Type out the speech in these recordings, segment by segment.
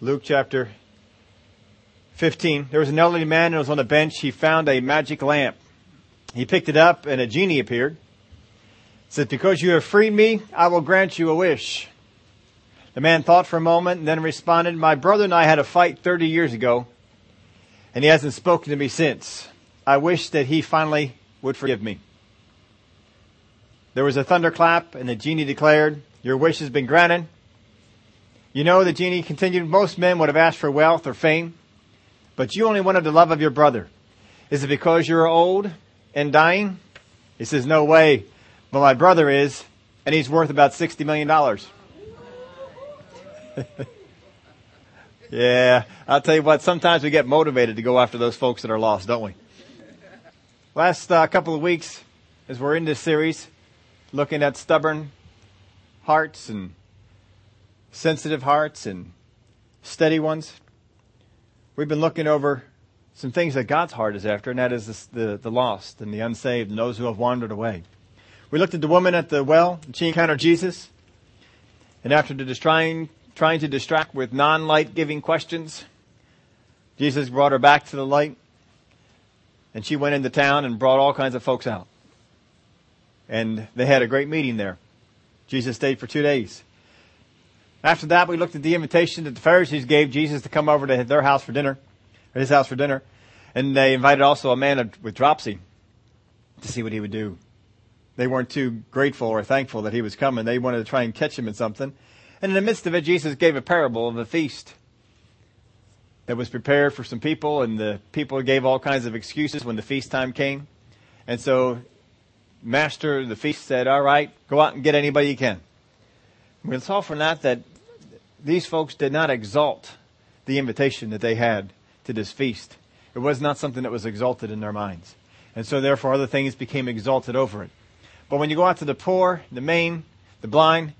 Luke chapter 15. There was an elderly man who was on a bench. He found a magic lamp. He picked it up and a genie appeared. It said, because you have freed me, I will grant you a wish. The man thought for a moment and then responded, my brother and I had a fight 30 years ago and he hasn't spoken to me since. I wish that he finally would forgive me. There was a thunderclap and the genie declared, your wish has been granted. You know, the genie continued, most men would have asked for wealth or fame, but you only wanted the love of your brother. Is it because you're old and dying? He says, no way, but my brother is, and he's worth about $60 million. yeah, I'll tell you what, sometimes we get motivated to go after those folks that are lost, don't we? Last uh, couple of weeks, as we're in this series, looking at stubborn hearts and sensitive hearts and steady ones. We've been looking over some things that God's heart is after, and that is the, the lost and the unsaved and those who have wandered away. We looked at the woman at the well, and she encountered Jesus. And after trying, trying to distract with non-light giving questions, Jesus brought her back to the light. And she went into town and brought all kinds of folks out. And they had a great meeting there. Jesus stayed for two days. After that, we looked at the invitation that the Pharisees gave Jesus to come over to their house for dinner, or his house for dinner. And they invited also a man with dropsy to see what he would do. They weren't too grateful or thankful that he was coming. They wanted to try and catch him in something. And in the midst of it, Jesus gave a parable of a feast that was prepared for some people, and the people gave all kinds of excuses when the feast time came. And so, master of the feast said, all right, go out and get anybody you can. We saw from that that these folks did not exalt the invitation that they had to this feast. It was not something that was exalted in their minds. And so therefore other things became exalted over it. But when you go out to the poor, the maimed, the blind,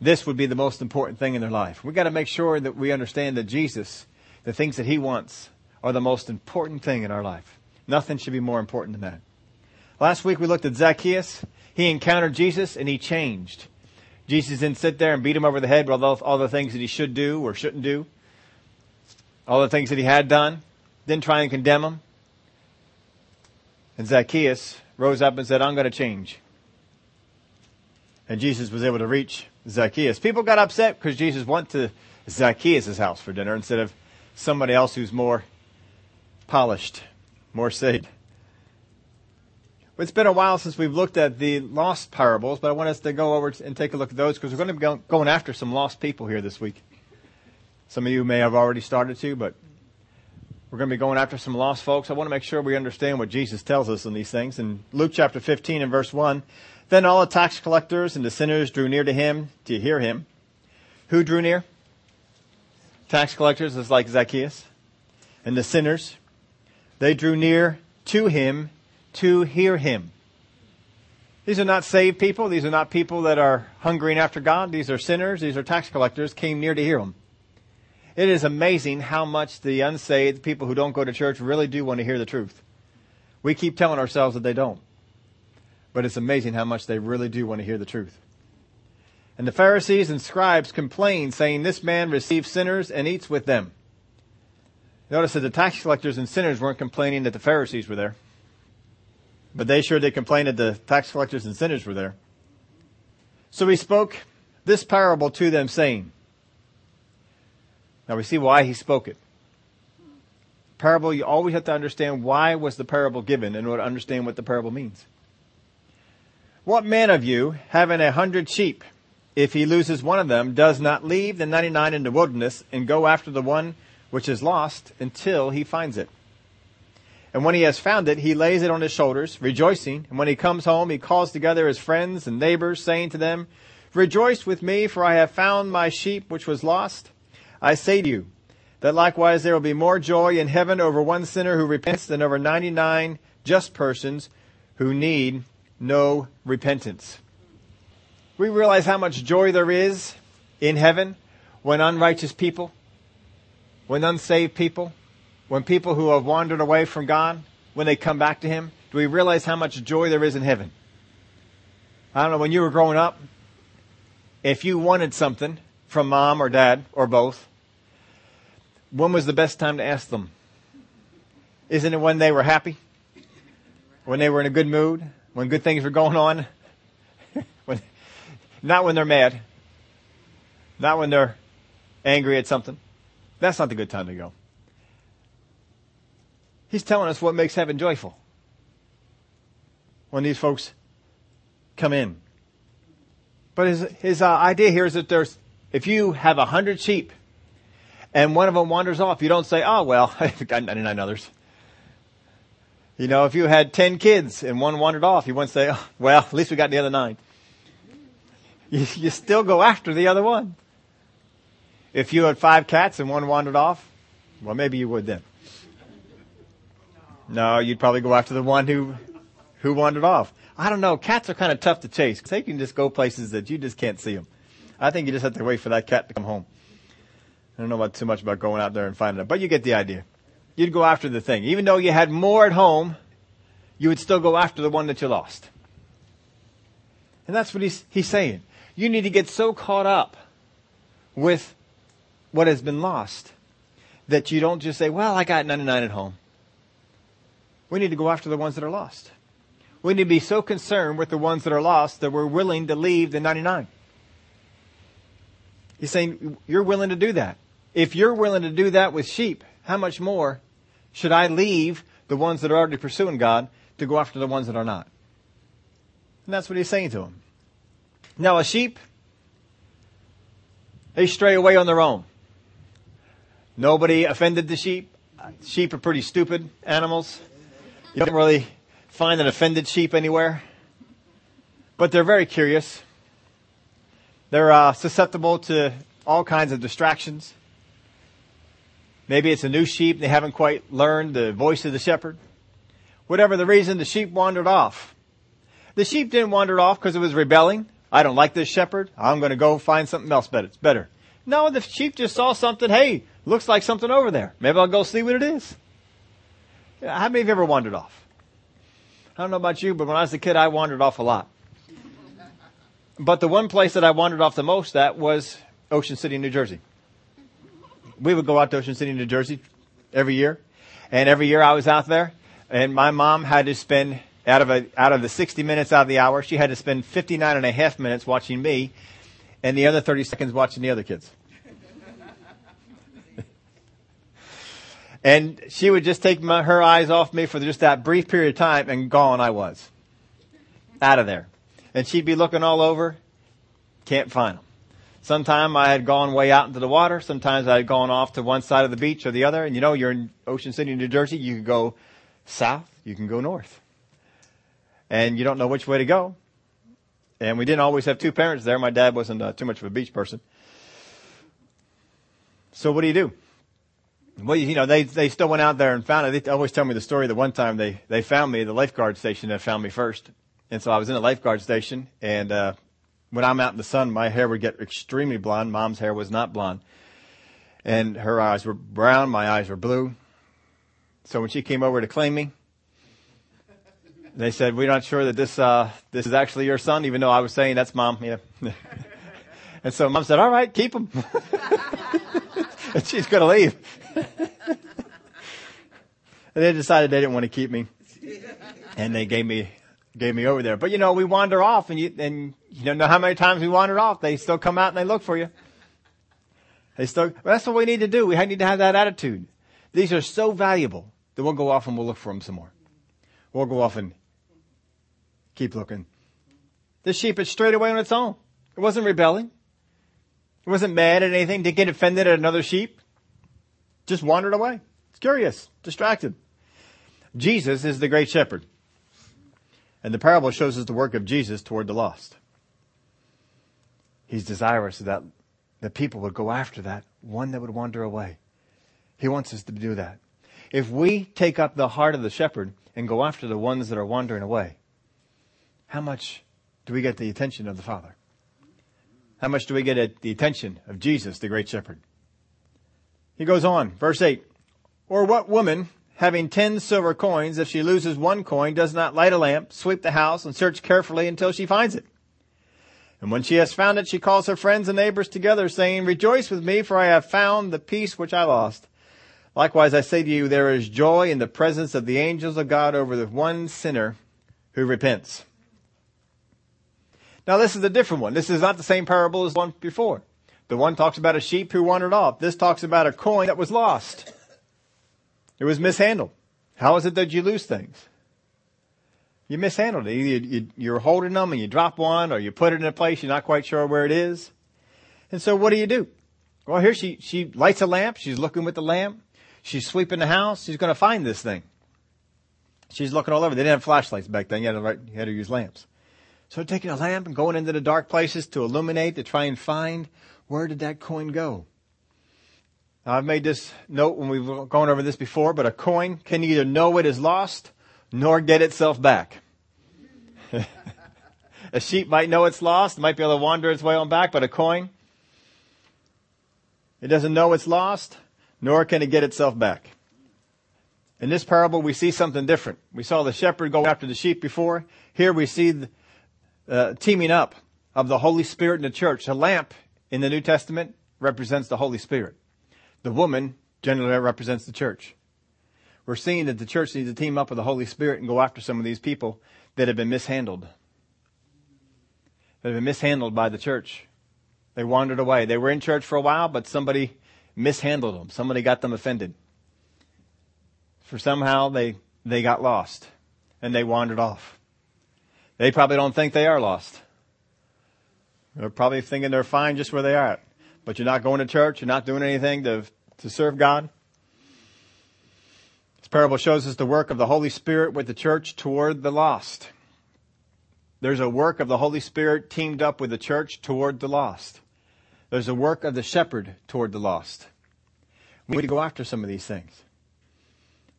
this would be the most important thing in their life. We've got to make sure that we understand that Jesus, the things that He wants, are the most important thing in our life. Nothing should be more important than that. Last week we looked at Zacchaeus. He encountered Jesus and he changed. Jesus didn't sit there and beat him over the head with all, all the things that he should do or shouldn't do, all the things that he had done. Didn't try and condemn him. And Zacchaeus rose up and said, I'm going to change. And Jesus was able to reach Zacchaeus. People got upset because Jesus went to Zacchaeus' house for dinner instead of somebody else who's more polished, more saved. It's been a while since we've looked at the lost parables, but I want us to go over and take a look at those because we're going to be going after some lost people here this week. Some of you may have already started to, but we're going to be going after some lost folks. I want to make sure we understand what Jesus tells us in these things. In Luke chapter 15 and verse 1, then all the tax collectors and the sinners drew near to him to hear him. Who drew near? Tax collectors is like Zacchaeus. And the sinners, they drew near to him to hear him. These are not saved people. These are not people that are hungering after God. These are sinners. These are tax collectors came near to hear him. It is amazing how much the unsaved, people who don't go to church, really do want to hear the truth. We keep telling ourselves that they don't. But it's amazing how much they really do want to hear the truth. And the Pharisees and scribes complained, saying, This man receives sinners and eats with them. Notice that the tax collectors and sinners weren't complaining that the Pharisees were there. But they sure did complain that the tax collectors and sinners were there. So he spoke this parable to them saying, now we see why he spoke it. Parable, you always have to understand why was the parable given in order to understand what the parable means. What man of you, having a hundred sheep, if he loses one of them, does not leave the ninety-nine in the wilderness and go after the one which is lost until he finds it? And when he has found it, he lays it on his shoulders, rejoicing. And when he comes home, he calls together his friends and neighbors, saying to them, Rejoice with me, for I have found my sheep which was lost. I say to you, that likewise there will be more joy in heaven over one sinner who repents than over 99 just persons who need no repentance. We realize how much joy there is in heaven when unrighteous people, when unsaved people, when people who have wandered away from God, when they come back to Him, do we realize how much joy there is in heaven? I don't know, when you were growing up, if you wanted something from mom or dad or both, when was the best time to ask them? Isn't it when they were happy? When they were in a good mood? When good things were going on? when, not when they're mad. Not when they're angry at something. That's not the good time to go. He's telling us what makes heaven joyful. When these folks come in. But his, his uh, idea here is that there's, if you have a hundred sheep and one of them wanders off, you don't say, oh well, I've got 99 others. You know, if you had 10 kids and one wandered off, you wouldn't say, oh, well, at least we got the other nine. You, you still go after the other one. If you had five cats and one wandered off, well, maybe you would then. No, you'd probably go after the one who, who wandered off. I don't know. Cats are kind of tough to chase. They can just go places that you just can't see them. I think you just have to wait for that cat to come home. I don't know about too much about going out there and finding it, but you get the idea. You'd go after the thing. Even though you had more at home, you would still go after the one that you lost. And that's what he's, he's saying. You need to get so caught up with what has been lost that you don't just say, well, I got 99 at home. We need to go after the ones that are lost. We need to be so concerned with the ones that are lost that we're willing to leave the 99. He's saying, you're willing to do that. If you're willing to do that with sheep, how much more should I leave the ones that are already pursuing God to go after the ones that are not? And that's what he's saying to him. Now a sheep, they stray away on their own. Nobody offended the sheep. Sheep are pretty stupid animals. You don't really find an offended sheep anywhere. But they're very curious. They're uh, susceptible to all kinds of distractions. Maybe it's a new sheep. They haven't quite learned the voice of the shepherd. Whatever the reason, the sheep wandered off. The sheep didn't wander off because it was rebelling. I don't like this shepherd. I'm going to go find something else better. It's better. No, the sheep just saw something. Hey, looks like something over there. Maybe I'll go see what it is. How many of you ever wandered off? I don't know about you, but when I was a kid, I wandered off a lot. But the one place that I wandered off the most at was Ocean City, New Jersey. We would go out to Ocean City, New Jersey every year. And every year I was out there and my mom had to spend out of a, out of the 60 minutes out of the hour, she had to spend 59 and a half minutes watching me and the other 30 seconds watching the other kids. And she would just take my, her eyes off me for just that brief period of time and gone I was. Out of there. And she'd be looking all over, can't find them. Sometime I had gone way out into the water. Sometimes I had gone off to one side of the beach or the other. And you know, you're in Ocean City, New Jersey. You can go south. You can go north. And you don't know which way to go. And we didn't always have two parents there. My dad wasn't uh, too much of a beach person. So what do you do? Well, you know, they, they still went out there and found it. They always tell me the story that one time they, they found me, the lifeguard station that found me first. And so I was in the lifeguard station and, uh, when I'm out in the sun, my hair would get extremely blonde. Mom's hair was not blonde. And her eyes were brown, my eyes were blue. So when she came over to claim me, they said, we're not sure that this, uh, this is actually your son, even though I was saying that's mom, yeah. and so mom said, all right, keep him. and she's going to leave. And they decided they didn't want to keep me. And they gave me gave me over there. But you know, we wander off and you, and you don't know how many times we wandered off. They still come out and they look for you. They still, that's what we need to do. We need to have that attitude. These are so valuable that we'll go off and we'll look for them some more. We'll go off and keep looking. This sheep is straight away on its own. It wasn't rebelling. It wasn't mad at anything. Didn't get offended at another sheep. Just wandered away. It's curious, distracted. Jesus is the great shepherd. And the parable shows us the work of Jesus toward the lost. He's desirous that the people would go after that one that would wander away. He wants us to do that. If we take up the heart of the shepherd and go after the ones that are wandering away, how much do we get the attention of the Father? How much do we get the attention of Jesus, the great shepherd? He goes on, verse 8. Or what woman having ten silver coins, if she loses one coin, does not light a lamp, sweep the house, and search carefully until she finds it. And when she has found it, she calls her friends and neighbors together, saying, Rejoice with me, for I have found the piece which I lost. Likewise, I say to you, there is joy in the presence of the angels of God over the one sinner who repents. Now this is a different one. This is not the same parable as the one before. The one talks about a sheep who wandered off. This talks about a coin that was lost. It was mishandled. How is it that you lose things? You mishandled it. Either you, are holding them and you drop one or you put it in a place you're not quite sure where it is. And so what do you do? Well, here she, she lights a lamp. She's looking with the lamp. She's sweeping the house. She's going to find this thing. She's looking all over. They didn't have flashlights back then. You had to, you had to use lamps. So taking a lamp and going into the dark places to illuminate, to try and find where did that coin go? Now, I've made this note when we've gone over this before, but a coin can neither know it is lost nor get itself back. a sheep might know it's lost, might be able to wander its way on back, but a coin, it doesn't know it's lost, nor can it get itself back. In this parable, we see something different. We saw the shepherd go after the sheep before. Here we see the uh, teaming up of the Holy Spirit in the church. A lamp in the New Testament represents the Holy Spirit. The woman generally represents the church. We're seeing that the church needs to team up with the Holy Spirit and go after some of these people that have been mishandled. That have been mishandled by the church. They wandered away. They were in church for a while, but somebody mishandled them. Somebody got them offended. For somehow they, they got lost and they wandered off. They probably don't think they are lost. They're probably thinking they're fine just where they are. But you're not going to church, you're not doing anything to, to serve God. This parable shows us the work of the Holy Spirit with the church toward the lost. There's a work of the Holy Spirit teamed up with the church toward the lost. There's a work of the shepherd toward the lost. We need to go after some of these things.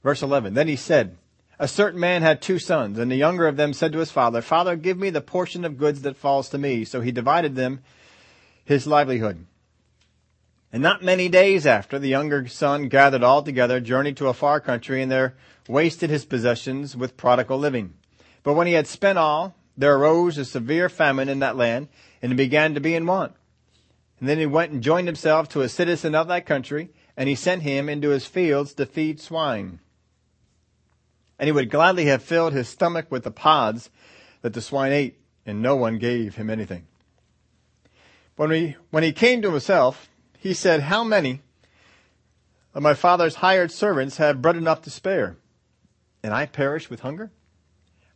Verse 11. Then he said, a certain man had two sons, and the younger of them said to his father, Father, give me the portion of goods that falls to me. So he divided them his livelihood. And not many days after, the younger son gathered all together, journeyed to a far country, and there wasted his possessions with prodigal living. But when he had spent all, there arose a severe famine in that land, and he began to be in want. And then he went and joined himself to a citizen of that country, and he sent him into his fields to feed swine and he would gladly have filled his stomach with the pods that the swine ate, and no one gave him anything. When he, when he came to himself, he said, How many of my father's hired servants have bread enough to spare, and I perish with hunger?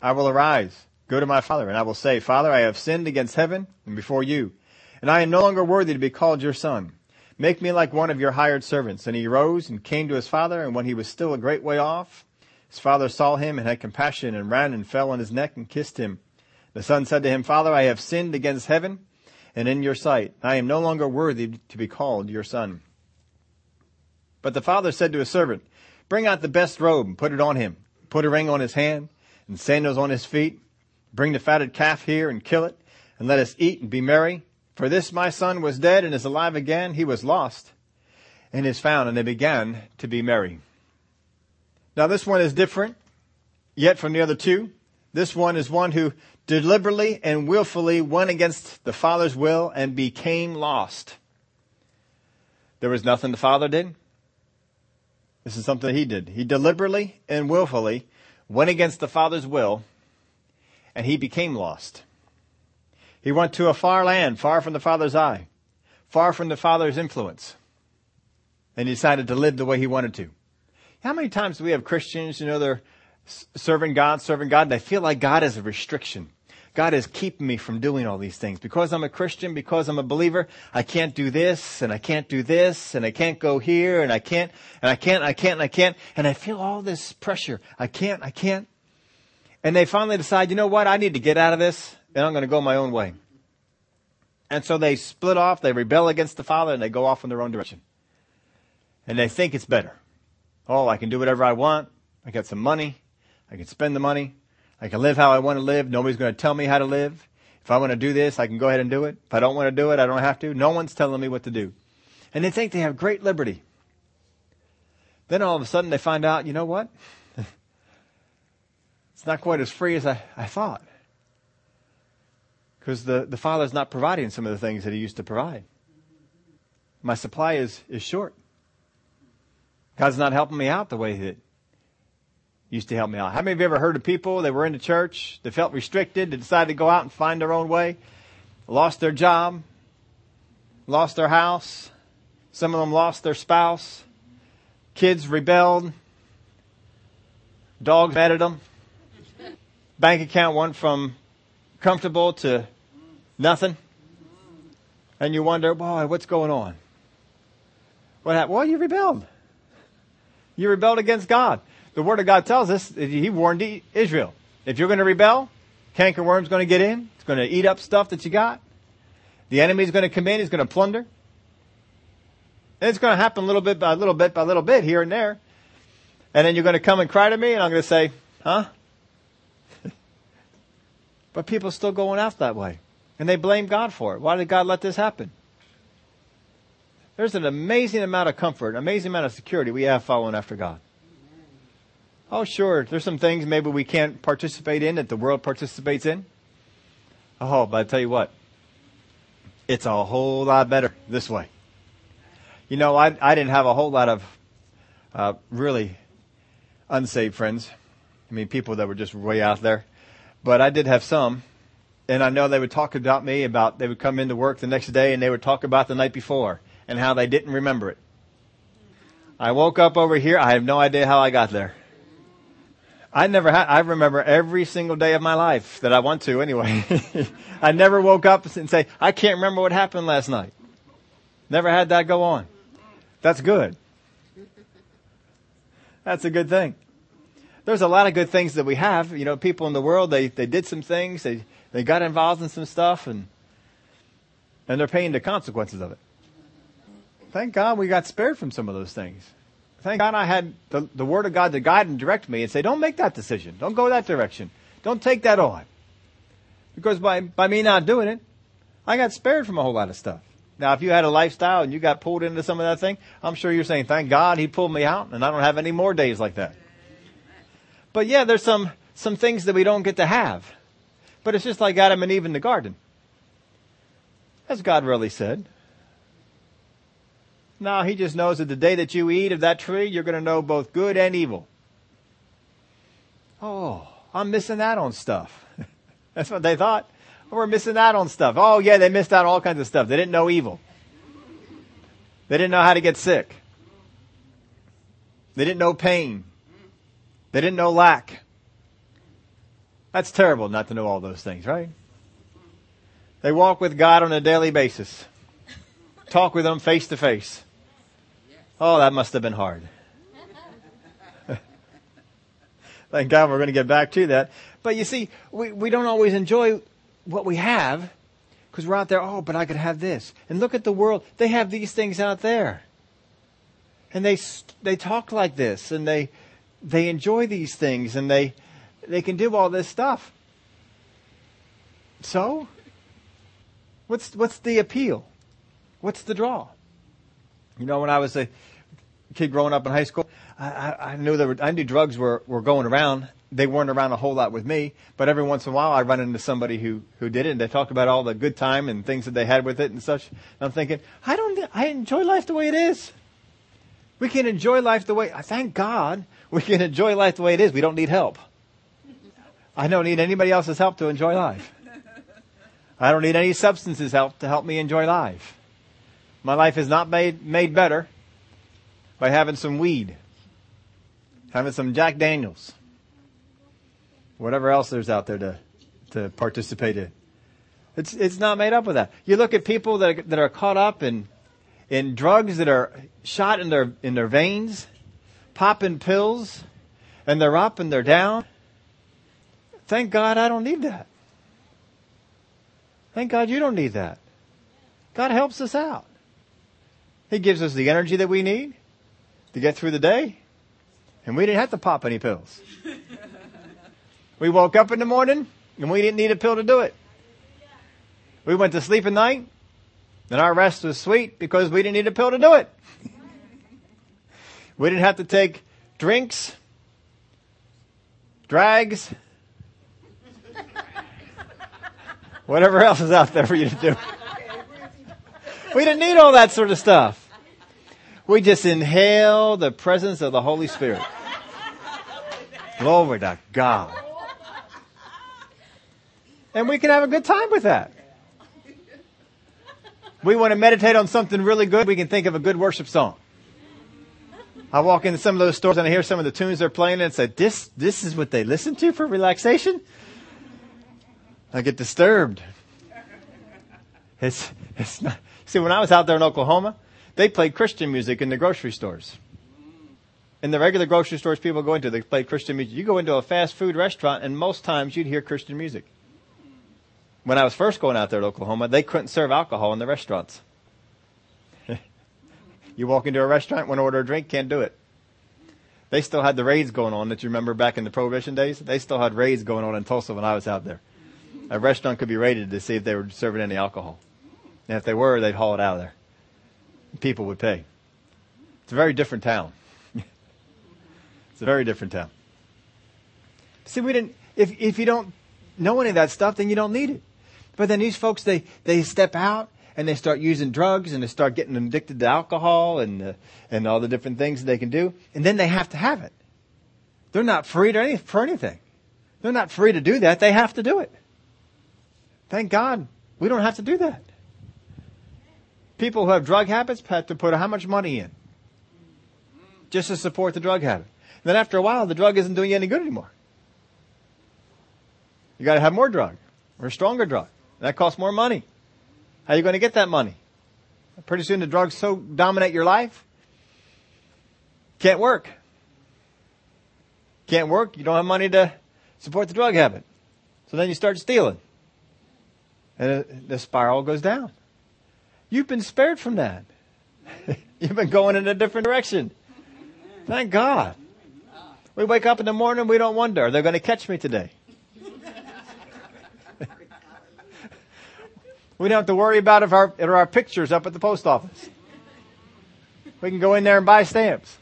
I will arise, go to my father, and I will say, Father, I have sinned against heaven and before you, and I am no longer worthy to be called your son. Make me like one of your hired servants. And he rose and came to his father, and when he was still a great way off, his father saw him and had compassion and ran and fell on his neck and kissed him. The son said to him, Father, I have sinned against heaven and in your sight. I am no longer worthy to be called your son. But the father said to his servant, Bring out the best robe and put it on him. Put a ring on his hand and sandals on his feet. Bring the fatted calf here and kill it and let us eat and be merry. For this my son was dead and is alive again. He was lost and is found. And they began to be merry. Now this one is different yet from the other two. This one is one who deliberately and willfully went against the Father's will and became lost. There was nothing the Father did. This is something he did. He deliberately and willfully went against the Father's will and he became lost. He went to a far land, far from the Father's eye, far from the Father's influence, and he decided to live the way he wanted to. How many times do we have Christians, you know, they're serving God, serving God, and they feel like God is a restriction. God is keeping me from doing all these things. Because I'm a Christian, because I'm a believer, I can't do this, and I can't do this, and I can't go here, and I can't, and I can't, I can't, and I can't, and I feel all this pressure. I can't, I can't. And they finally decide, you know what, I need to get out of this, and I'm going to go my own way. And so they split off, they rebel against the Father, and they go off in their own direction. And they think it's better. Oh, I can do whatever I want. I got some money. I can spend the money. I can live how I want to live. Nobody's going to tell me how to live. If I want to do this, I can go ahead and do it. If I don't want to do it, I don't have to. No one's telling me what to do. And they think they have great liberty. Then all of a sudden they find out, you know what? it's not quite as free as I, I thought. Because the, the Father's not providing some of the things that He used to provide. My supply is, is short. God's not helping me out the way that used to help me out. How many of you ever heard of people that were in the church, that felt restricted, that decided to go out and find their own way, lost their job, lost their house, some of them lost their spouse, kids rebelled, dogs mad at them, bank account went from comfortable to nothing, and you wonder, boy, what's going on? What happened? Well, you rebelled. You rebelled against God the Word of God tells us, He warned Israel, if you're going to rebel, cankerworm's going to get in. It's going to eat up stuff that you got. The enemy's going to come in. He's going to plunder. And it's going to happen little bit by little bit by little bit here and there. And then you're going to come and cry to me and I'm going to say, huh? but people still going out that way. And they blame God for it. Why did God let this happen? There's an amazing amount of comfort, an amazing amount of security we have following after God. Oh, sure. There's some things maybe we can't participate in that the world participates in. Oh, but I tell you what, it's a whole lot better this way. You know, I, I didn't have a whole lot of uh, really unsaved friends. I mean, people that were just way out there. But I did have some. And I know they would talk about me about, they would come into work the next day and they would talk about the night before and how they didn't remember it. I woke up over here. I have no idea how I got there. I never had, I remember every single day of my life that I want to anyway. I never woke up and say, I can't remember what happened last night. Never had that go on. That's good. That's a good thing. There's a lot of good things that we have. You know, people in the world, they, they did some things, they, they got involved in some stuff and, and they're paying the consequences of it. Thank God we got spared from some of those things thank God I had the, the Word of God to guide and direct me and say, don't make that decision. Don't go that direction. Don't take that on. Because by, by me not doing it, I got spared from a whole lot of stuff. Now, if you had a lifestyle and you got pulled into some of that thing, I'm sure you're saying, thank God he pulled me out and I don't have any more days like that. But yeah, there's some, some things that we don't get to have. But it's just like Adam and Eve in the garden. As God really said. No, he just knows that the day that you eat of that tree, you're going to know both good and evil. Oh, I'm missing out on stuff. That's what they thought. we're missing out on stuff. Oh yeah, they missed out on all kinds of stuff. They didn't know evil. They didn't know how to get sick. They didn't know pain. They didn't know lack. That's terrible not to know all those things, right? They walk with God on a daily basis. Talk with Him face to face. Oh, that must have been hard. Thank God we're going to get back to that. But you see, we, we don't always enjoy what we have because we're out there, oh, but I could have this. And look at the world. They have these things out there. And they, they talk like this and they, they enjoy these things and they, they can do all this stuff. So, what's, what's the appeal? What's the draw? You know, when I was a kid growing up in high school, I, I, knew there were, I knew drugs were, were going around. They weren't around a whole lot with me, but every once in a while I run into somebody who, who did it and they talk about all the good time and things that they had with it and such. And I'm thinking, I don't, I enjoy life the way it is. We can enjoy life the way, thank God, we can enjoy life the way it is. We don't need help. I don't need anybody else's help to enjoy life. I don't need any substances help to help me enjoy life. My life is not made, made better by having some weed, having some Jack Daniels, whatever else there's out there to, to participate in. It's, it's not made up with that. You look at people that are, that are caught up in, in drugs that are shot in their, in their veins, popping pills, and they're up and they're down. Thank God I don't need that. Thank God you don't need that. God helps us out. He gives us the energy that we need to get through the day. And we didn't have to pop any pills. we woke up in the morning and we didn't need a pill to do it. We went to sleep at night and our rest was sweet because we didn't need a pill to do it. we didn't have to take drinks, drags, whatever else is out there for you to do. We didn't need all that sort of stuff. We just inhale the presence of the Holy Spirit. Glory to God. And we can have a good time with that. We want to meditate on something really good. We can think of a good worship song. I walk into some of those stores and I hear some of the tunes they're playing and say, this, this is what they listen to for relaxation? I get disturbed. It's, it's not, see, when I was out there in Oklahoma, they played Christian music in the grocery stores. In the regular grocery stores people go into, they play Christian music. You go into a fast food restaurant and most times you'd hear Christian music. When I was first going out there to Oklahoma, they couldn't serve alcohol in the restaurants. you walk into a restaurant, want to order a drink, can't do it. They still had the raids going on that you remember back in the prohibition days. They still had raids going on in Tulsa when I was out there. A restaurant could be raided to see if they were serving any alcohol. And if they were, they'd haul it out of there. People would pay. It's a very different town. it's a very different town. See, we didn't, if, if you don't know any of that stuff, then you don't need it. But then these folks, they, they step out and they start using drugs and they start getting addicted to alcohol and, uh, and all the different things they can do. And then they have to have it. They're not free to any, for anything. They're not free to do that. They have to do it. Thank God we don't have to do that. People who have drug habits have to put how much money in just to support the drug habit. And then after a while, the drug isn't doing you any good anymore. You got to have more drug or a stronger drug. That costs more money. How are you going to get that money? Pretty soon the drugs so dominate your life, can't work. Can't work. You don't have money to support the drug habit. So then you start stealing. And the spiral goes down. You've been spared from that. You've been going in a different direction. Thank God. We wake up in the morning, we don't wonder, are they going to catch me today? we don't have to worry about if our, if our pictures up at the post office. We can go in there and buy stamps.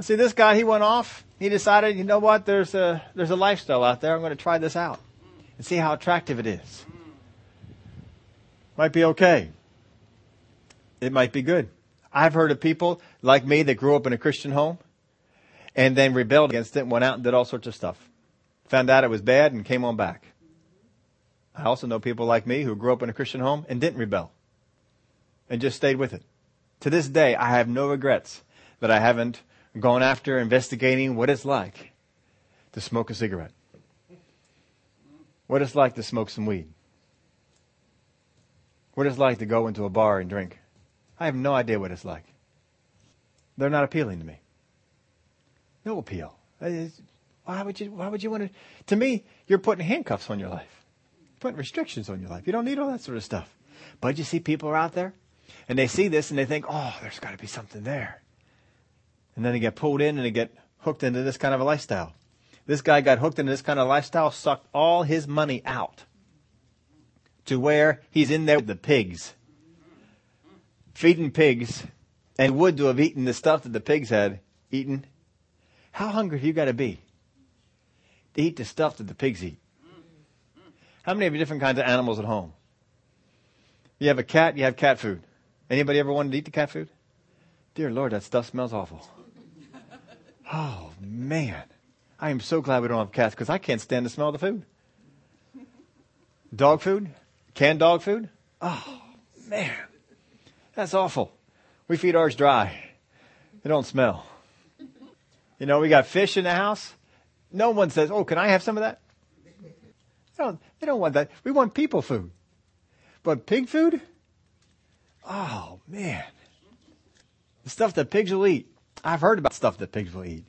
See, this guy, he went off. He decided, you know what, there's a, there's a lifestyle out there. I'm going to try this out and see how attractive it is. Might be okay. It might be good. I've heard of people like me that grew up in a Christian home and then rebelled against it and went out and did all sorts of stuff. Found out it was bad and came on back. I also know people like me who grew up in a Christian home and didn't rebel and just stayed with it. To this day, I have no regrets that I haven't gone after investigating what it's like to smoke a cigarette. What it's like to smoke some weed what it's like to go into a bar and drink. I have no idea what it's like. They're not appealing to me. No appeal. Uh, why would you, why would you want to, to me, you're putting handcuffs on your life. Putting restrictions on your life. You don't need all that sort of stuff. But you see people are out there and they see this and they think, oh, there's got to be something there. And then they get pulled in and they get hooked into this kind of a lifestyle. This guy got hooked into this kind of lifestyle, sucked all his money out to where he's in there with the pigs, feeding pigs, and would to have eaten the stuff that the pigs had eaten. How hungry have you got to be to eat the stuff that the pigs eat? How many of you different kinds of animals at home? You have a cat, you have cat food. Anybody ever wanted to eat the cat food? Dear Lord, that stuff smells awful. Oh man. I am so glad we don't have cats because I can't stand the smell of the food. Dog food? Canned dog food? Oh, man. That's awful. We feed ours dry. They don't smell. You know, we got fish in the house. No one says, oh, can I have some of that? They don't, they don't want that. We want people food. But pig food? Oh, man. The stuff that pigs will eat. I've heard about stuff that pigs will eat.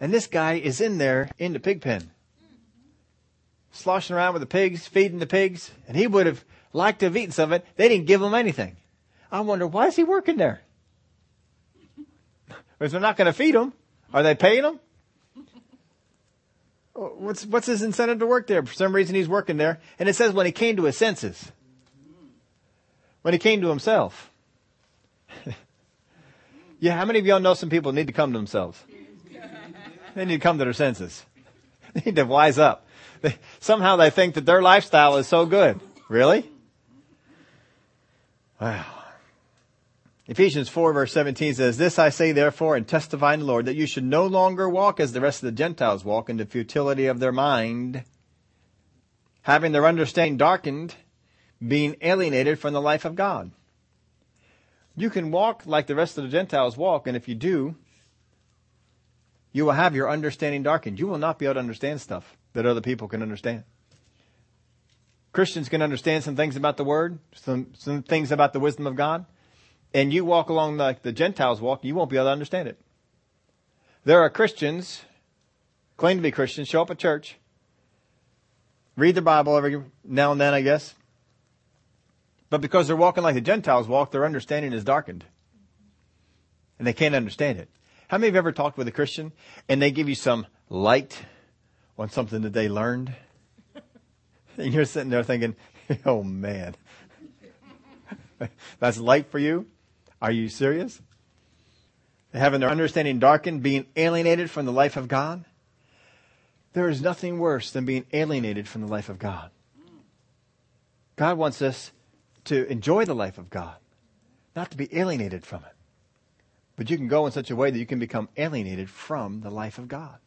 And this guy is in there in the pig pen sloshing around with the pigs, feeding the pigs, and he would have liked to have eaten some of it. They didn't give him anything. I wonder, why is he working there? If they're not going to feed him, are they paying him? Oh, what's, what's his incentive to work there? For some reason he's working there. And it says when he came to his senses. When he came to himself. yeah, how many of y'all know some people need to come to themselves? They need to come to their senses. They need to wise up. They, somehow they think that their lifestyle is so good. Really? Wow. Ephesians 4 verse 17 says, This I say therefore and testify in the Lord that you should no longer walk as the rest of the Gentiles walk in the futility of their mind, having their understanding darkened, being alienated from the life of God. You can walk like the rest of the Gentiles walk, and if you do, you will have your understanding darkened. You will not be able to understand stuff that other people can understand. Christians can understand some things about the Word, some, some things about the wisdom of God and you walk along like the Gentiles walk, you won't be able to understand it. There are Christians, claim to be Christians, show up at church, read the Bible every now and then, I guess. But because they're walking like the Gentiles walk, their understanding is darkened. And they can't understand it. How many you ever talked with a Christian and they give you some light on something that they learned? And you're sitting there thinking, oh man, that's light for you? Are you serious? Having their understanding darkened, being alienated from the life of God? There is nothing worse than being alienated from the life of God. God wants us to enjoy the life of God, not to be alienated from it. But you can go in such a way that you can become alienated from the life of God.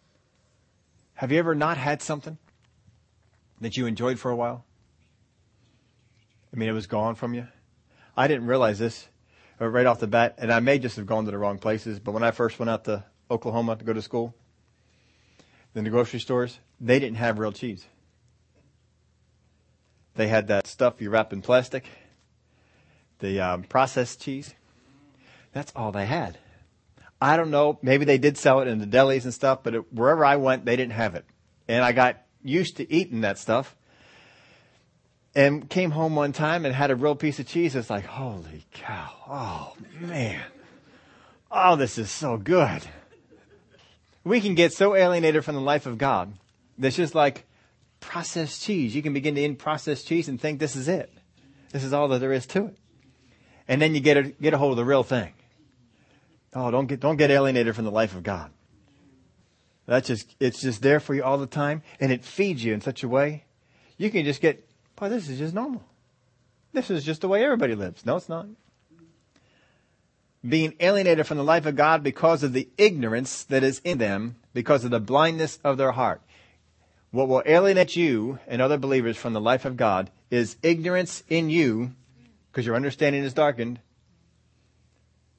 Have you ever not had something that you enjoyed for a while? I mean, it was gone from you. I didn't realize this right off the bat, and I may just have gone to the wrong places, but when I first went out to Oklahoma to go to school, in the grocery stores, they didn't have real cheese. They had that stuff you wrap in plastic, the um, processed cheese. That's all they had. I don't know. Maybe they did sell it in the delis and stuff, but it, wherever I went, they didn't have it. And I got used to eating that stuff and came home one time and had a real piece of cheese. It's like, holy cow. Oh, man. Oh, this is so good. We can get so alienated from the life of God. That's just like processed cheese. You can begin to eat processed cheese and think this is it. This is all that there is to it. And then you get a, get a hold of the real thing. Oh, don't get, don't get alienated from the life of God. That's just, it's just there for you all the time and it feeds you in such a way. You can just get Boy, this is just normal. This is just the way everybody lives. No, it's not. Being alienated from the life of God because of the ignorance that is in them, because of the blindness of their heart. What will alienate you and other believers from the life of God is ignorance in you, because your understanding is darkened,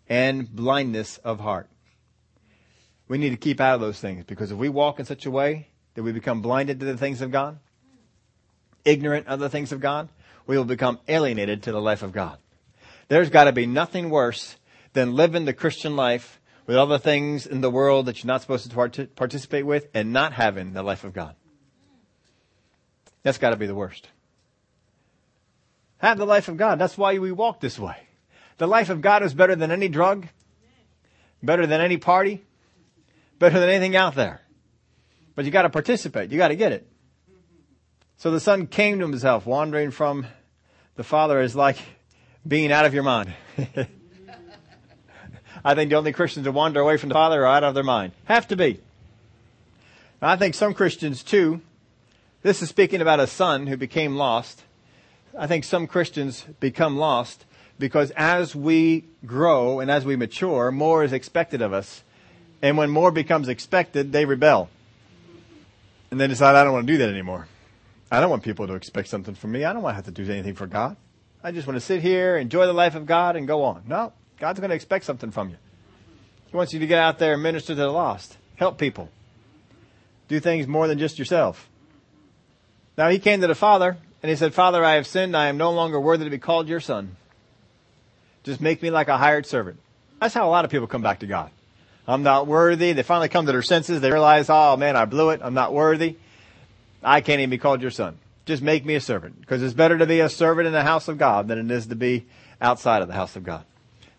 and blindness of heart. We need to keep out of those things because if we walk in such a way that we become blinded to the things of God, ignorant of the things of God, we will become alienated to the life of God. There's got to be nothing worse than living the Christian life with all the things in the world that you're not supposed to participate with and not having the life of God. That's got to be the worst. Have the life of God. That's why we walk this way. The life of God is better than any drug, better than any party, better than anything out there. But you got to participate. You got to get it. So the son came to himself, wandering from the father is like being out of your mind. I think the only Christians who wander away from the father are out of their mind. Have to be. I think some Christians too, this is speaking about a son who became lost. I think some Christians become lost because as we grow and as we mature, more is expected of us. And when more becomes expected, they rebel. And they decide, I don't want to do that anymore. I don't want people to expect something from me. I don't want to have to do anything for God. I just want to sit here, enjoy the life of God, and go on. No, God's going to expect something from you. He wants you to get out there and minister to the lost, help people, do things more than just yourself. Now he came to the Father and he said, Father, I have sinned. I am no longer worthy to be called your son. Just make me like a hired servant. That's how a lot of people come back to God. I'm not worthy. They finally come to their senses. They realize, oh man, I blew it. I'm not worthy. I can't even be called your son. Just make me a servant. Because it's better to be a servant in the house of God than it is to be outside of the house of God.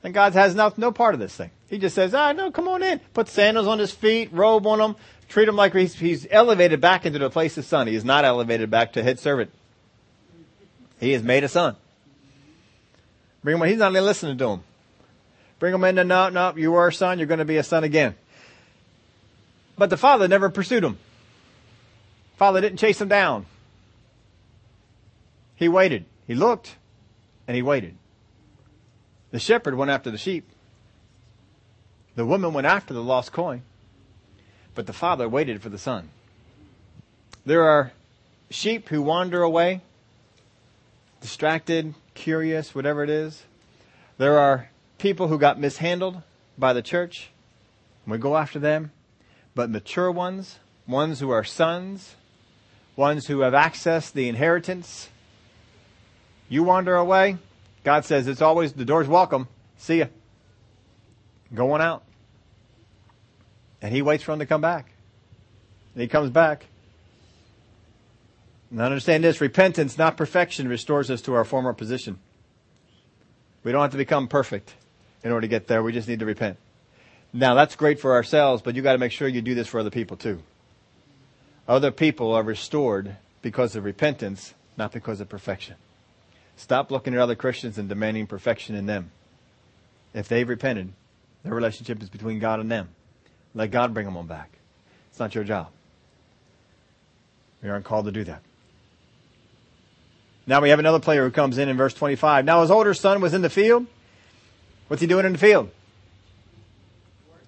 And God has no, no part of this thing. He just says, ah, no, come on in. Put sandals on his feet, robe on him, treat him like he's, he's elevated back into the place of son. He is not elevated back to head servant. He is made a son. Bring him, he's not even listening to him. Bring him into, no, no, you are a son, you're going to be a son again. But the father never pursued him. Father didn't chase him down. He waited. He looked and he waited. The shepherd went after the sheep. The woman went after the lost coin. But the father waited for the son. There are sheep who wander away, distracted, curious, whatever it is. There are people who got mishandled by the church. We go after them. But mature ones, ones who are sons, ones who have accessed the inheritance, you wander away, God says it's always, the door's welcome. See ya. Going out. And he waits for him to come back. And he comes back. And understand this, repentance, not perfection, restores us to our former position. We don't have to become perfect in order to get there. We just need to repent. Now that's great for ourselves, but you gotta make sure you do this for other people too. Other people are restored because of repentance, not because of perfection. Stop looking at other Christians and demanding perfection in them. If they've repented, their relationship is between God and them. Let God bring them on back. It's not your job. We aren't called to do that. Now we have another player who comes in in verse 25. Now his older son was in the field. What's he doing in the field?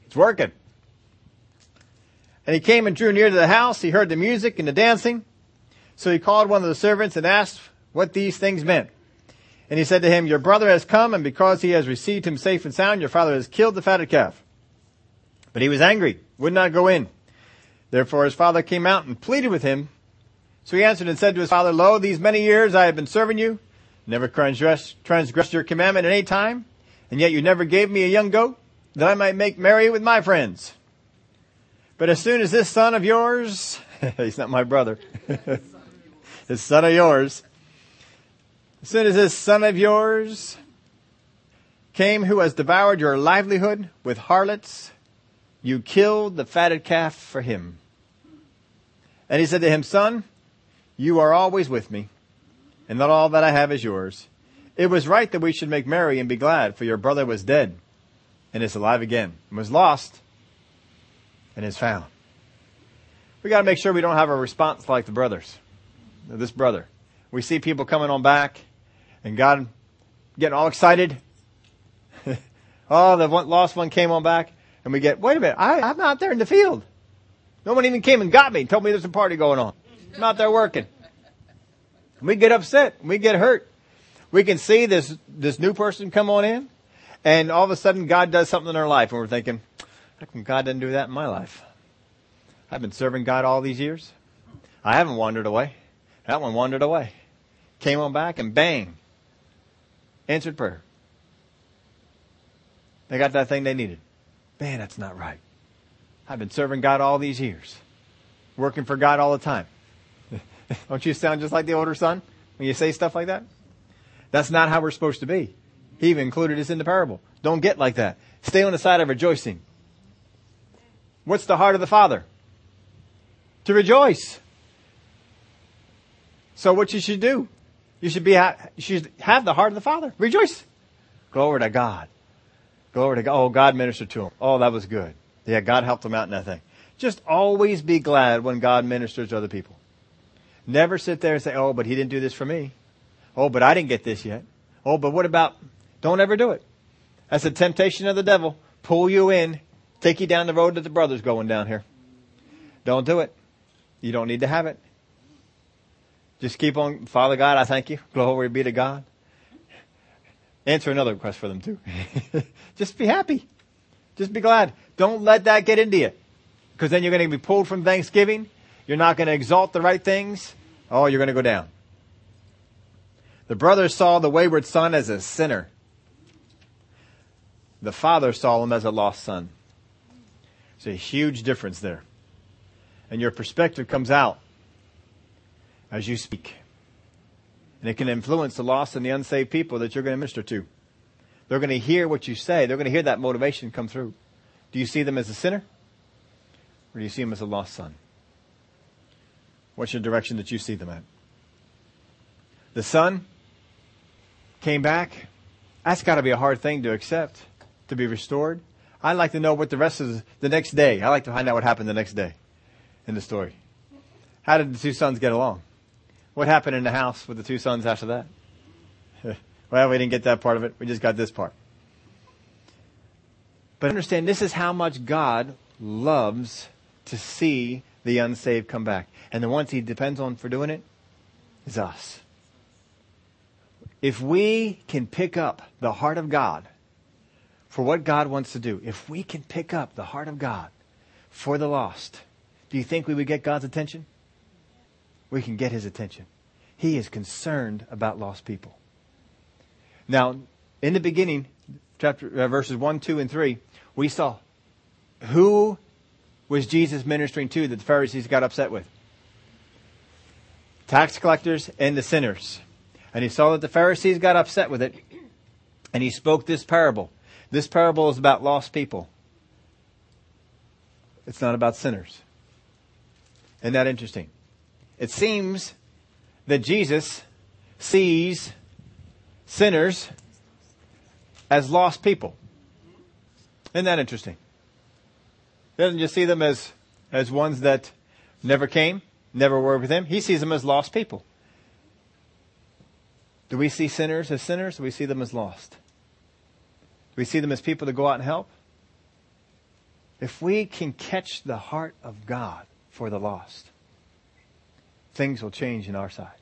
It's working. And he came and drew near to the house. He heard the music and the dancing. So he called one of the servants and asked what these things meant. And he said to him, Your brother has come, and because he has received him safe and sound, your father has killed the fatted calf. But he was angry, would not go in. Therefore his father came out and pleaded with him. So he answered and said to his father, Lo, these many years I have been serving you, never transgressed, transgressed your commandment at any time, and yet you never gave me a young goat, that I might make merry with my friends. But as soon as this son of yours, he's not my brother, this son of yours, as soon as this son of yours came who has devoured your livelihood with harlots, you killed the fatted calf for him. And he said to him, Son, you are always with me, and not all that I have is yours. It was right that we should make merry and be glad, for your brother was dead and is alive again, and was lost and is found. We got to make sure we don't have a response like the brothers, this brother. We see people coming on back and God getting all excited. oh, the one, lost one came on back and we get, wait a minute, I, I'm out there in the field. No one even came and got me told me there's a party going on. I'm out there working. We get upset. We get hurt. We can see this, this new person come on in and all of a sudden God does something in their life and we're thinking, how come God didn't do that in my life? I've been serving God all these years. I haven't wandered away. That one wandered away. Came on back and bang, Answered prayer. They got that thing they needed. Man, that's not right. I've been serving God all these years. Working for God all the time. Don't you sound just like the older son when you say stuff like that? That's not how we're supposed to be. He even included this in the parable. Don't get like that. Stay on the side of rejoicing. What's the heart of the Father? To rejoice. So what you should do you should be, you should have the heart of the Father. Rejoice. Glory to God. Glory to God. Oh, God ministered to him. Oh, that was good. Yeah, God helped him out in that thing. Just always be glad when God ministers to other people. Never sit there and say, oh, but he didn't do this for me. Oh, but I didn't get this yet. Oh, but what about, don't ever do it. That's a temptation of the devil. Pull you in, take you down the road that the brother's going down here. Don't do it. You don't need to have it. Just keep on, Father God, I thank you. Glory be to God. Answer another request for them too. Just be happy. Just be glad. Don't let that get into you. Because then you're going to be pulled from Thanksgiving. You're not going to exalt the right things. Oh, you're going to go down. The brother saw the wayward son as a sinner. The father saw him as a lost son. There's a huge difference there. And your perspective comes out as you speak. And it can influence the lost and the unsaved people that you're going to minister to. They're going to hear what you say. They're going to hear that motivation come through. Do you see them as a sinner? Or do you see them as a lost son? What's your direction that you see them at? The son came back. That's got to be a hard thing to accept, to be restored. I'd like to know what the rest of the next day. I'd like to find out what happened the next day in the story. How did the two sons get along? What happened in the house with the two sons after that? well, we didn't get that part of it. We just got this part. But understand this is how much God loves to see the unsaved come back. And the ones he depends on for doing it is us. If we can pick up the heart of God for what God wants to do, if we can pick up the heart of God for the lost, do you think we would get God's attention? We can get his attention. He is concerned about lost people. Now, in the beginning, chapter uh, verses 1, 2, and 3, we saw who was Jesus ministering to that the Pharisees got upset with? Tax collectors and the sinners. And he saw that the Pharisees got upset with it, and he spoke this parable. This parable is about lost people. It's not about sinners. Isn't that interesting? It seems that Jesus sees sinners as lost people. Isn't that interesting? Doesn't just see them as, as ones that never came, never were with him. He sees them as lost people. Do we see sinners as sinners? Do we see them as lost? Do we see them as people to go out and help? If we can catch the heart of God for the lost, things will change in our side.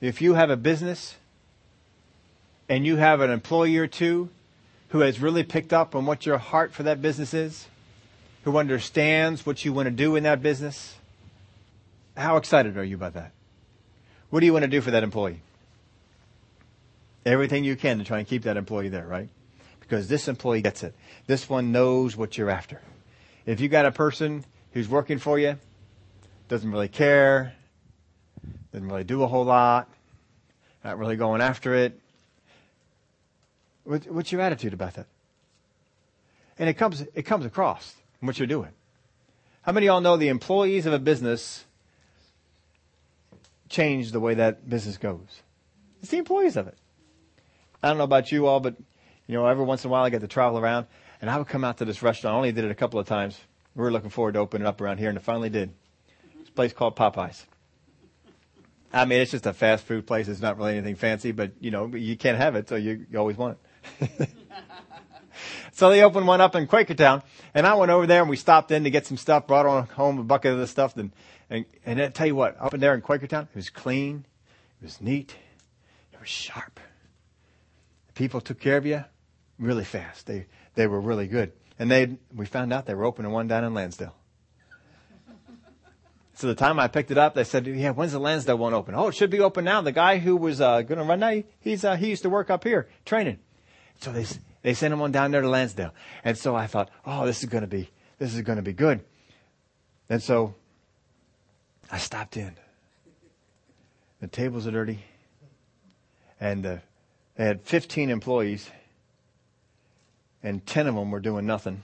If you have a business and you have an employee or two who has really picked up on what your heart for that business is, who understands what you want to do in that business, how excited are you about that? What do you want to do for that employee? Everything you can to try and keep that employee there, right? Because this employee gets it. This one knows what you're after. If you got a person who's working for you, doesn't really care, doesn't really do a whole lot, not really going after it, what's your attitude about that? And it comes, it comes across what you're doing. How many of y'all know the employees of a business change the way that business goes? It's the employees of it. I don't know about you all, but you know, every once in a while I get to travel around, and I would come out to this restaurant. I only did it a couple of times. We were looking forward to opening it up around here, and it finally did. It's a place called Popeyes. I mean, it's just a fast food place. It's not really anything fancy, but you know, you can't have it, so you, you always want it. so they opened one up in Quakertown, and I went over there and we stopped in to get some stuff, brought on home a bucket of the stuff, and and, and I tell you what, up in there in Quakertown, it was clean, it was neat, it was sharp. People took care of you really fast. They they were really good, and they we found out they were opening one down in Lansdale. So the time I picked it up, they said, "Yeah, when's the Lansdale one open?" Oh, it should be open now. The guy who was uh, going to run that, he's uh, he used to work up here training. So they they sent him on down there to Lansdale, and so I thought, "Oh, this is going to be this is going to be good." And so I stopped in. The tables are dirty, and uh, they had 15 employees, and 10 of them were doing nothing,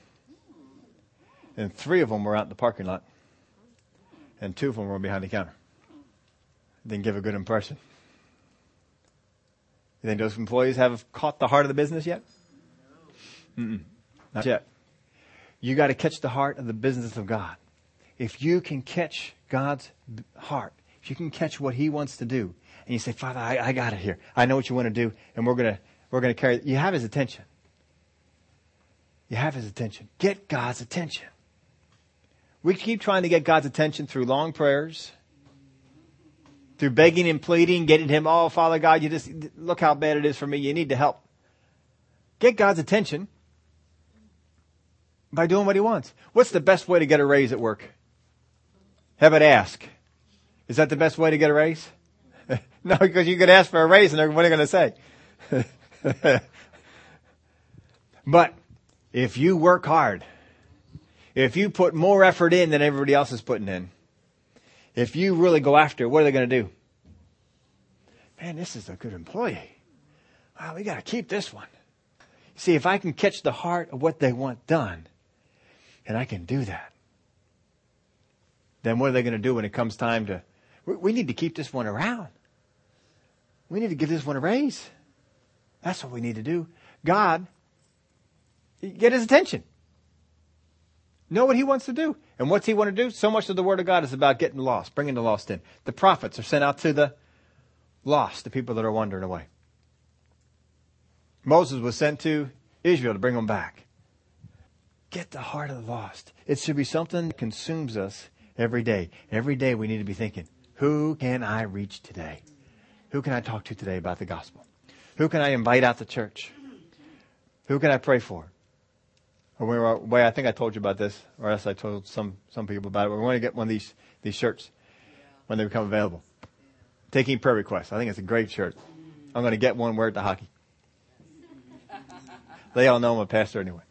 and three of them were out in the parking lot and two of them were behind the counter. Didn't give a good impression. You think those employees have caught the heart of the business yet? Mm-mm, not yet. You got to catch the heart of the business of God. If you can catch God's heart, if you can catch what He wants to do, and you say, Father, I, I got it here. I know what you want to do, and we're gonna we're gonna carry. You have His attention. You have His attention. Get God's attention. We keep trying to get God's attention through long prayers, through begging and pleading, getting Him, oh, Father God, you just, look how bad it is for me. You need to help. Get God's attention by doing what He wants. What's the best way to get a raise at work? Have it ask. Is that the best way to get a raise? no, because you could ask for a raise and what are you going to say? but if you work hard, if you put more effort in than everybody else is putting in, if you really go after it, what are they going to do? Man, this is a good employee. Wow, we got to keep this one. See, if I can catch the heart of what they want done, and I can do that, then what are they going to do when it comes time to? We need to keep this one around. We need to give this one a raise. That's what we need to do. God, get his attention. Know what he wants to do. And what's he want to do? So much of the Word of God is about getting lost, bringing the lost in. The prophets are sent out to the lost, the people that are wandering away. Moses was sent to Israel to bring them back. Get the heart of the lost. It should be something that consumes us every day. Every day we need to be thinking, who can I reach today? Who can I talk to today about the gospel? Who can I invite out to church? Who can I pray for? Or we were, way I think I told you about this, or else I told some, some people about it. We're going to get one of these, these shirts when they become available. Taking prayer requests. I think it's a great shirt. I'm going to get one, wear it to hockey. They all know I'm a pastor anyway.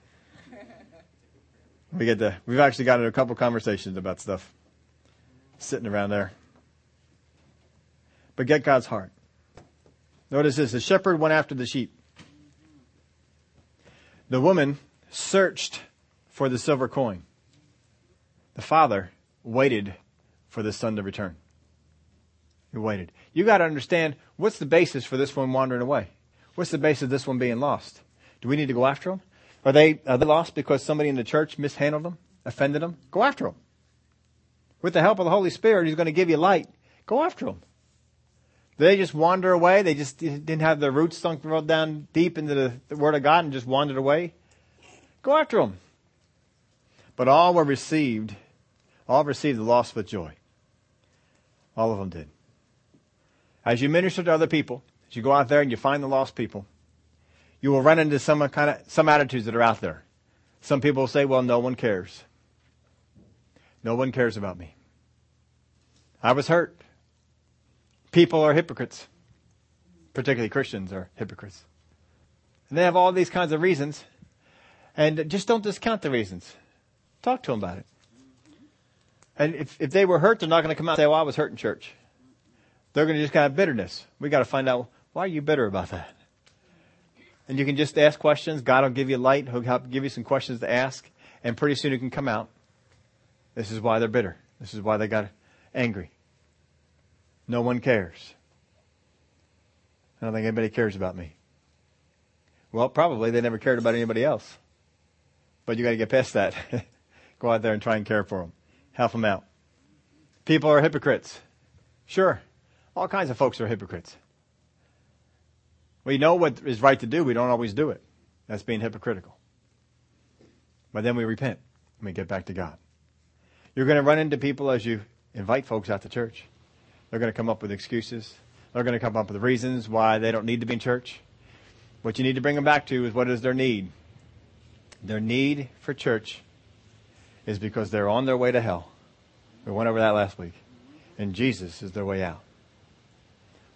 We get to, we've actually gotten a couple conversations about stuff sitting around there. But get God's heart. Notice this, the shepherd went after the sheep. The woman searched for the silver coin. The father waited for the son to return. He waited. You got to understand what's the basis for this one wandering away? What's the basis of this one being lost? Do we need to go after them? Are they, are they lost because somebody in the church mishandled them, offended them? Go after them. With the help of the Holy Spirit, He's going to give you light. Go after them. They just wander away? They just didn't have their roots sunk down deep into the, the Word of God and just wandered away? Go after them. But all were received, all received the lost with joy. All of them did. As you minister to other people, as you go out there and you find the lost people, you will run into some kind of some attitudes that are out there. Some people will say, "Well, no one cares. No one cares about me. I was hurt." People are hypocrites. Particularly Christians are hypocrites. And they have all these kinds of reasons. And just don't discount the reasons. Talk to them about it. And if, if they were hurt, they're not going to come out and say, well, I was hurt in church. They're going to just kind of bitterness. We got to find out, why are you bitter about that? And you can just ask questions. God will give you light. He'll help give you some questions to ask. And pretty soon it can come out. This is why they're bitter. This is why they got angry. No one cares. I don't think anybody cares about me. Well, probably they never cared about anybody else. But you got to get past that. Go out there and try and care for them. Help them out. People are hypocrites. Sure. All kinds of folks are hypocrites. We know what is right to do, we don't always do it. That's being hypocritical. But then we repent and we get back to God. You're going to run into people as you invite folks out to church. They're going to come up with excuses. They're going to come up with reasons why they don't need to be in church. What you need to bring them back to is what is their need? Their need for church is because they're on their way to hell. We went over that last week. And Jesus is their way out.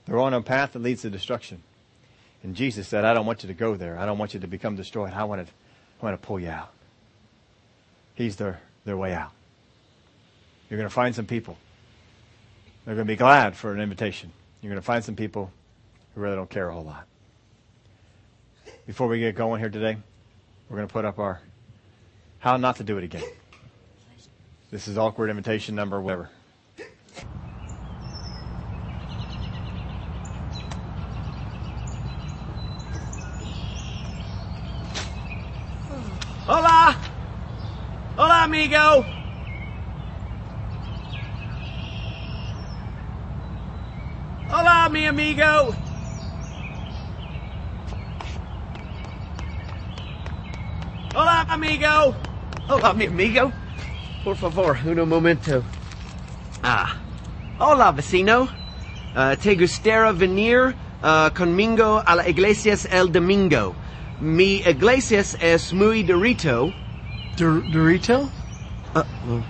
They're on a path that leads to destruction. And Jesus said, I don't want you to go there. I don't want you to become destroyed. I want to, I want to pull you out. He's their, their way out. You're going to find some people. They're going to be glad for an invitation. You're going to find some people who really don't care a whole lot. Before we get going here today, we're going to put up our how not to do it again. This is awkward invitation number whatever. Hola! Hola, amigo! Hola, mi amigo! Hola, amigo! Hola, mi amigo! Por favor, uno momento. Ah. Hola, vecino. Uh, ¿Te gustaría venir uh, conmigo a la iglesia el domingo? Mi iglesia es muy dorito. Dor- Dorito? Uh,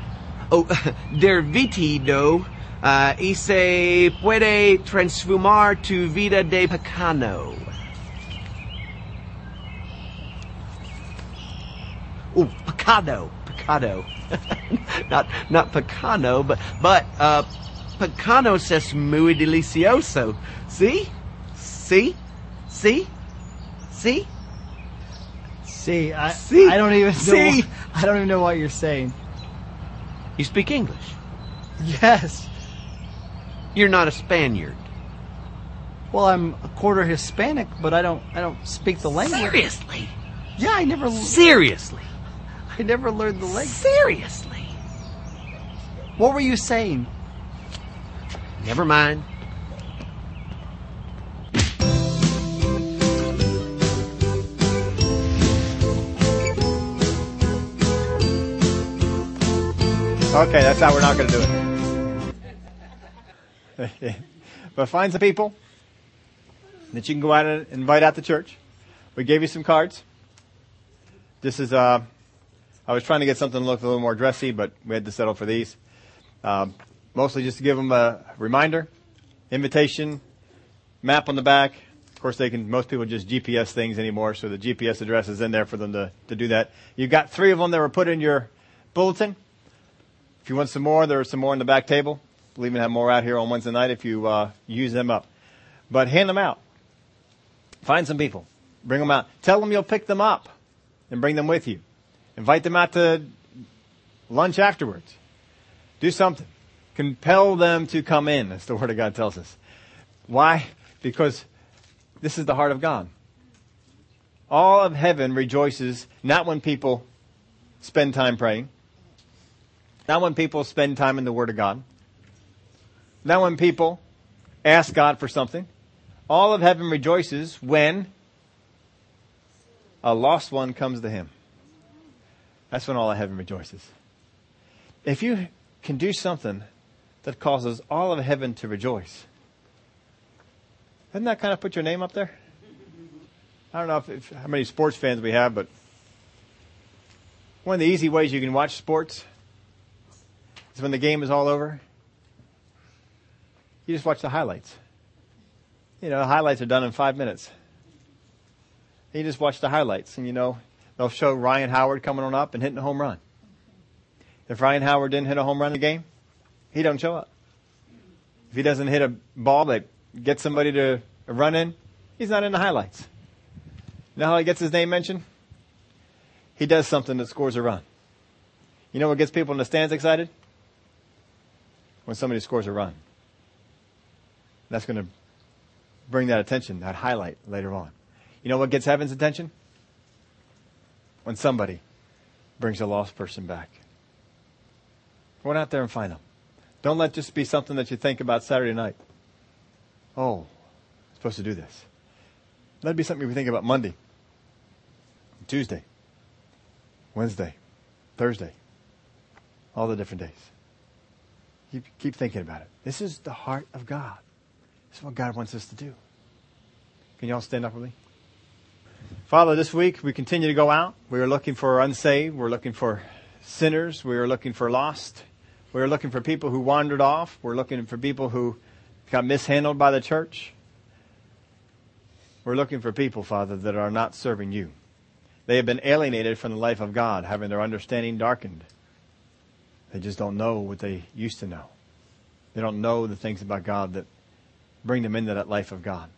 oh, dervitido. Uh, y se puede transformar tu vida de pecado. Oh, pecado, pecado. not, not pecado, but, but, uh, pecanos es muy delicioso. See? See? See? See? See, I, See? I don't even know. See? I don't even know what you're saying. You speak English. Yes. You're not a Spaniard. Well, I'm a quarter Hispanic, but I don't. I don't speak the language. Seriously? Yeah, I never. Seriously? I never learned the language. Seriously? What were you saying? Never mind. Okay, that's how we're not going to do it. But find some people that you can go out and invite out to church. We gave you some cards. This is, uh, I was trying to get something to look a little more dressy, but we had to settle for these. Um, mostly just to give them a reminder, invitation, map on the back. Of course, they can, most people just GPS things anymore, so the GPS address is in there for them to, to do that. You've got three of them that were put in your bulletin. If you want some more, there are some more on the back table. We'll even have more out here on Wednesday night if you uh, use them up. But hand them out. Find some people. Bring them out. Tell them you'll pick them up and bring them with you. Invite them out to lunch afterwards. Do something. Compel them to come in, as the Word of God tells us. Why? Because this is the heart of God. All of heaven rejoices not when people spend time praying, not when people spend time in the Word of God, not when people ask God for something. All of heaven rejoices when a lost one comes to Him. That's when all of heaven rejoices. If you can do something that causes all of heaven to rejoice, doesn't that kind of put your name up there? I don't know if, if, how many sports fans we have, but one of the easy ways you can watch sports is when the game is all over. You just watch the highlights. You know, the highlights are done in five minutes. You just watch the highlights, and you know they'll show Ryan Howard coming on up and hitting a home run. If Ryan Howard didn't hit a home run in the game, he don't show up. If he doesn't hit a ball that gets somebody to run in, he's not in the highlights. You know how he gets his name mentioned? He does something that scores a run. You know what gets people in the stands excited? When somebody scores a run. That's going to bring that attention, that highlight later on. You know what gets heaven's attention? When somebody brings a lost person back. Run out there and find them. Don't let this be something that you think about Saturday night. Oh, I'm supposed to do this. Let it be something we think about Monday, Tuesday, Wednesday, Thursday, all the different days. Keep, keep thinking about it. This is the heart of God. This is what God wants us to do. Can you all stand up with me? Father, this week we continue to go out. We are looking for unsaved. We're looking for sinners. We are looking for lost. We are looking for people who wandered off. We're looking for people who got mishandled by the church. We're looking for people, Father, that are not serving you. They have been alienated from the life of God, having their understanding darkened. They just don't know what they used to know. They don't know the things about God that bring them into that life of God.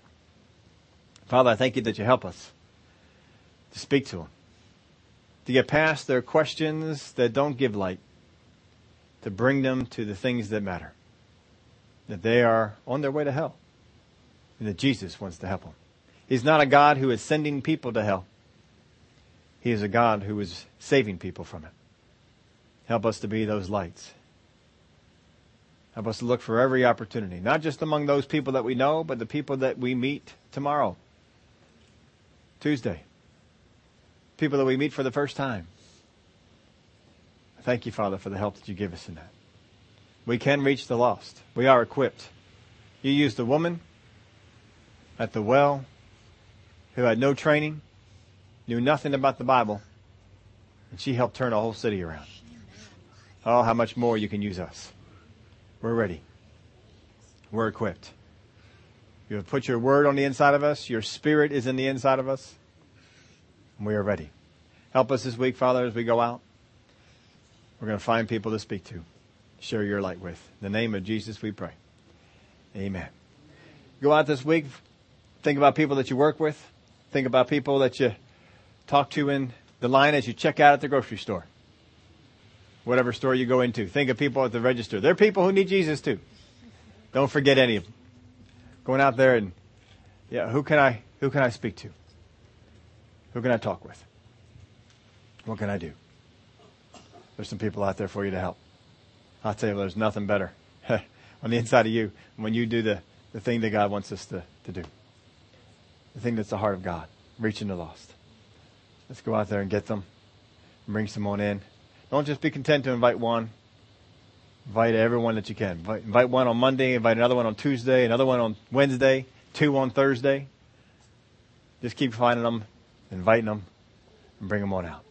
Father, I thank you that you help us to speak to them, to get past their questions that don't give light, to bring them to the things that matter, that they are on their way to hell, and that Jesus wants to help them. He's not a God who is sending people to hell. He is a God who is saving people from it. Help us to be those lights. Help us to look for every opportunity, not just among those people that we know, but the people that we meet tomorrow. Tuesday. People that we meet for the first time. Thank you, Father, for the help that you give us in that. We can reach the lost. We are equipped. You used a woman at the well who had no training, knew nothing about the Bible, and she helped turn a whole city around. Oh, how much more you can use us. We're ready. We're equipped. You have put your word on the inside of us. Your spirit is in the inside of us. And we are ready. Help us this week, Father, as we go out. We're going to find people to speak to, share your light with. In the name of Jesus, we pray. Amen. Go out this week. Think about people that you work with. Think about people that you talk to in the line as you check out at the grocery store. Whatever store you go into. Think of people at the register. They're people who need Jesus too. Don't forget any of them going out there and yeah, who can I who can I speak to? Who can I talk with? What can I do? There's some people out there for you to help. I'll tell you, there's nothing better on the inside of you when you do the, the thing that God wants us to, to do. The thing that's the heart of God, reaching the lost. Let's go out there and get them bring someone in. Don't just be content to invite one. Invite everyone that you can. Invite, invite one on Monday, invite another one on Tuesday, another one on Wednesday, two on Thursday. Just keep finding them, inviting them, and bring them on out.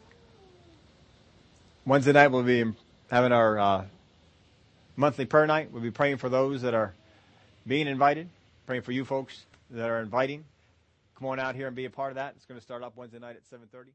Wednesday night we'll be having our uh, monthly prayer night. We'll be praying for those that are being invited, praying for you folks that are inviting. Come on out here and be a part of that. It's going to start up Wednesday night at 7:30.